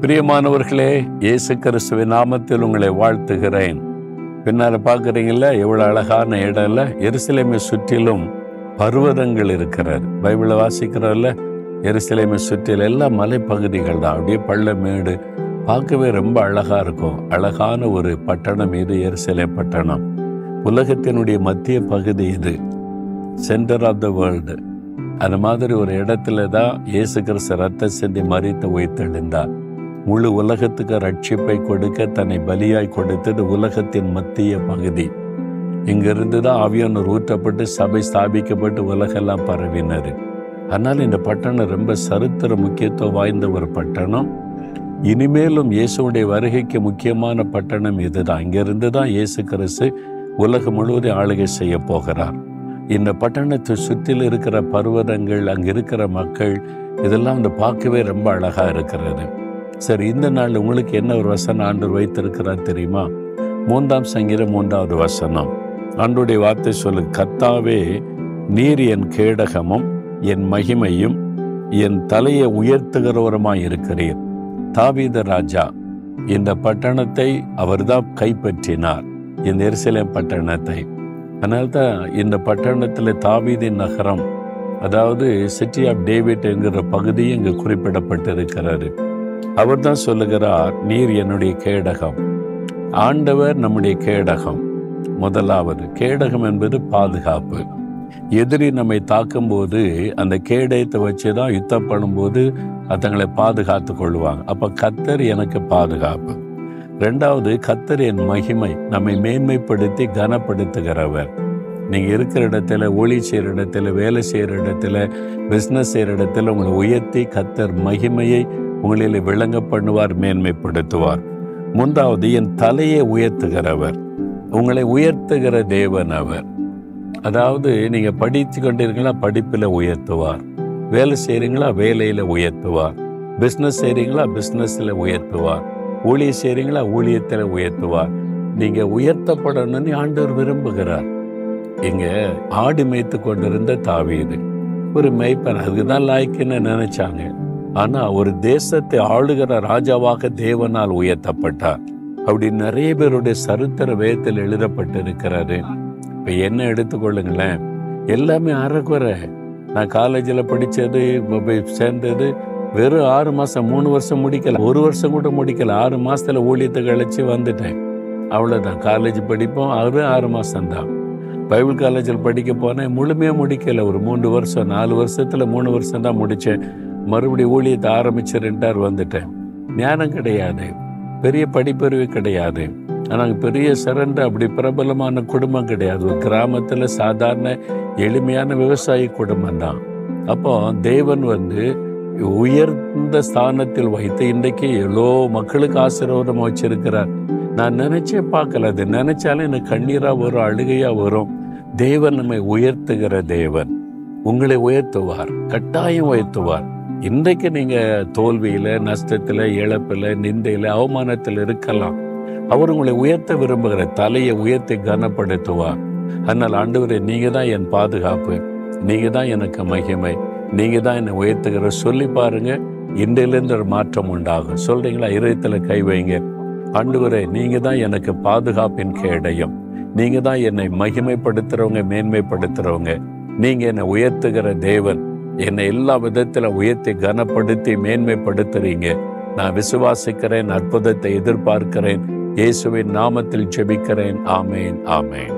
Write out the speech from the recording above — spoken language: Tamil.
பிரியமானவர்களே இயேசு கிறிஸ்துவின் நாமத்தில் உங்களை வாழ்த்துகிறேன். பின்னால் பார்க்குறீங்களா எவ்வளோ அழகான இடம் இல்லை எருசலேமை சுற்றிலும் பர்வதங்கள் இருக்கிறது. பைபிளை வாசிக்கிறதில்ல எருசலேமை சுற்றில எல்லாம் மலைப்பகுதிகள் தான். அப்படியே பள்ள மேடு பார்க்கவே ரொம்ப அழகாக இருக்கும். அழகான ஒரு பட்டணம் இது எருசலே பட்டணம். உலகத்தினுடைய மத்திய பகுதி இது. சென்டர் ஆஃப் த வேர்ல்டு அந்த மாதிரி ஒரு இடத்துல தான் இயேசு கிறிஸ்து ரத்த சிந்தி மறித்து உயிர்த்தெழுந்தார். முழு உலகத்துக்கு ரட்சிப்பை கொடுக்க தன்னை பலியாய் கொடுத்தது உலகத்தின் மத்திய பகுதி. இங்கிருந்து தான் ஆவியானூர் ஊற்றப்பட்டு சபை ஸ்தாபிக்கப்பட்டு உலகெல்லாம் பரவினார் அதனால் இந்த பட்டணம் ரொம்ப சரித்திர முக்கியத்துவம் வாய்ந்த ஒரு பட்டணம். இனிமேலும் இயேசுடைய வருகைக்கு முக்கியமான பட்டணம் இதுதான். இங்கிருந்து தான் இயேசு கிறிஸ்து உலகம் முழுவதும் ஆளுகை செய்ய போகிறார். இந்த பட்டணத்தை சுற்றில் இருக்கிற பர்வதங்கள் அங்கே இருக்கிற மக்கள் இதெல்லாம் வந்து பார்க்கவே ரொம்ப அழகாக இருக்கிறது. சரி இந்த நாள் உங்களுக்கு என்ன ஒரு வசனம் ஆண்டு வைத்திருக்கிறார் தெரியுமா? மூன்றாம் சங்கீதம் மூன்றாவது வசனம். ஆண்டுடைய வார்த்தை சொல்லு கர்த்தாவே நீர் என் கேடகமும் என் மகிமையும் என் தலையை உயர்த்துகிறவருமாய் இருக்கிறீர். தாவீத ராஜா இந்த பட்டணத்தை அவர்தான் கைப்பற்றினார். இந்த எருசலேம் பட்டணத்தை. அதனால்தான் இந்த பட்டணத்தில் தாவீதின் நகரம் அதாவது சிட்டி ஆஃப் டேவிட் என்கிற பகுதி இங்கு குறிப்பிடப்பட்டிருக்கிறது. அவர் தான் சொல்லுகிறார் நீர் என்னுடைய கேடகம். ஆண்டவர் நம்முடைய கேடகம். முதலாவது கேடகம் என்பது பாதுகாப்பு. எதிரி நம்மை தாக்கும்போது அந்த கேடயத்தை வச்சு தான் யுத்தம் பண்ணும்போது தங்களை பாதுகாத்து கொள்வாங்க. அப்போ கத்தர் எனக்கு பாதுகாப்பு. ரெண்டாவது கத்தர் என் மகிமை நம்மை மேன்மைப்படுத்தி கனப்படுத்துகிறவர். நீங்கள் இருக்கிற இடத்துல ஒளி செய்கிற இடத்துல வேலை செய்கிற இடத்துல பிஸ்னஸ் செய்கிற இடத்துல உங்களை உயர்த்தி கத்தர் மகிமையை உங்களில் விளங்க பண்ணுவார் மேன்மைப்படுத்துவார். மூன்றாவது என் தலையை உயர்த்துகிறவர். உங்களை உயர்த்துகிற தேவன் அவர். அதாவது நீங்க படித்து கொண்டிருக்கீங்களா படிப்பில் உயர்த்துவார். வேலை செய்கிறீங்களா வேலையில் உயர்த்துவார். பிஸ்னஸ் செய்கிறீங்களா பிஸ்னஸில் உயர்த்துவார். ஊழியம் செய்கிறீங்களா ஊழியத்தில் உயர்த்துவார். நீங்க உயர்த்தப்படணும்னு ஆண்டவர் விரும்புகிறார். இங்க ஆடு மேய்த்து கொண்டிருந்த தாவீது ஒரு மெய்ப்பன் அதுக்கு தான் லாய்க்குன்னு நினைச்சாங்க. ஆனா ஒரு தேசத்தை ஆளுகிற ராஜாவாக தேவனால் உயர்த்தப்பட்டார். அப்படி நிறைய பேருடைய சரித்திர வேதத்தில் எழுதப்பட்டிருக்கிறாரு இப்ப என்ன எடுத்துக்கொள்ளுங்களேன் எல்லாமே அறக்குறை நான் காலேஜில் படித்தது சேர்ந்தது வெறும் ஆறு மாதம் மூணு வருஷம் முடிக்கல. ஒரு வருஷம் கூட முடிக்கல. ஆறு மாதத்தில் ஊழியத்தை கழிச்சு வந்துட்டேன். அவ்வளோதான் காலேஜ் படிப்போம். அது ஆறு மாதம்தான் பைபிள் காலேஜில் படிக்க போனேன். முழுமையாக முடிக்கல. ஒரு மூன்று வருஷம் நாலு வருஷத்தில் மூணு வருஷம் தான் முடித்தேன் மறுபடியும் ஊழியத்தை ஆரம்பித்து ரெண்டார் வந்துட்டேன். ஞானம் கிடையாது. பெரிய படிப்பறிவு கிடையாது. ஆனால் பெரிய சிறந்த அப்படி பிரபலமான குடும்பம் கிடையாது. ஒரு கிராமத்தில் சாதாரண எளிமையான விவசாய குடும்பம் தான். அப்போ தேவன் வந்து உயர்ந்த ஸ்தானத்தில் வைத்து இன்றைக்கு எவ்வளோ மக்களுக்கு ஆசீர்வாதம் வச்சிருக்கிறார். நான் நினைச்சே பார்க்கல. அது நினைச்சாலும் எனக்கு கண்ணீராக வரும் அழுகையாக வரும். தேவன் நம்மை உயர்த்துகிற தேவன். உங்களை உயர்த்துவார் கட்டாயம் உயர்த்துவார். இன்றைக்கு நீங்க தோல்வியில நஷ்டத்துல இழப்புல நிந்தையில அவமானத்தில் இருக்கலாம். அவர் உங்களை உயர்த்த விரும்புகிற தலையை உயர்த்தி கனப்படுத்துவார். அதனால் ஆண்டவரே நீங்க தான் என் பாதுகாப்பு. நீங்க தான் எனக்கு மகிமை. நீங்க தான் என்னை உயர்த்துகிற சொல்லி பாருங்க. இன்றையிலிருந்து ஒரு மாற்றம் உண்டாகும். சொல்றீங்களா? இதயத்துல கை வைங்க. ஆண்டவரே நீங்க தான் எனக்கு பாதுகாப்பின் கேடயம். நீங்க தான் என்னை மகிமைப்படுத்துறவங்க மேன்மைப்படுத்துறவங்க. நீங்க என்னை உயர்த்துகிற தேவன். என்னை எல்லா விதத்தில் உயர்த்தி கனப்படுத்தி மேன்மைப்படுத்துறீங்க. நான் விசுவாசிக்கிறேன் அற்புதத்தை எதிர்பார்க்கிறேன். இயேசுவின் நாமத்தில் ஜெபிக்கிறேன். ஆமேன் ஆமேன்.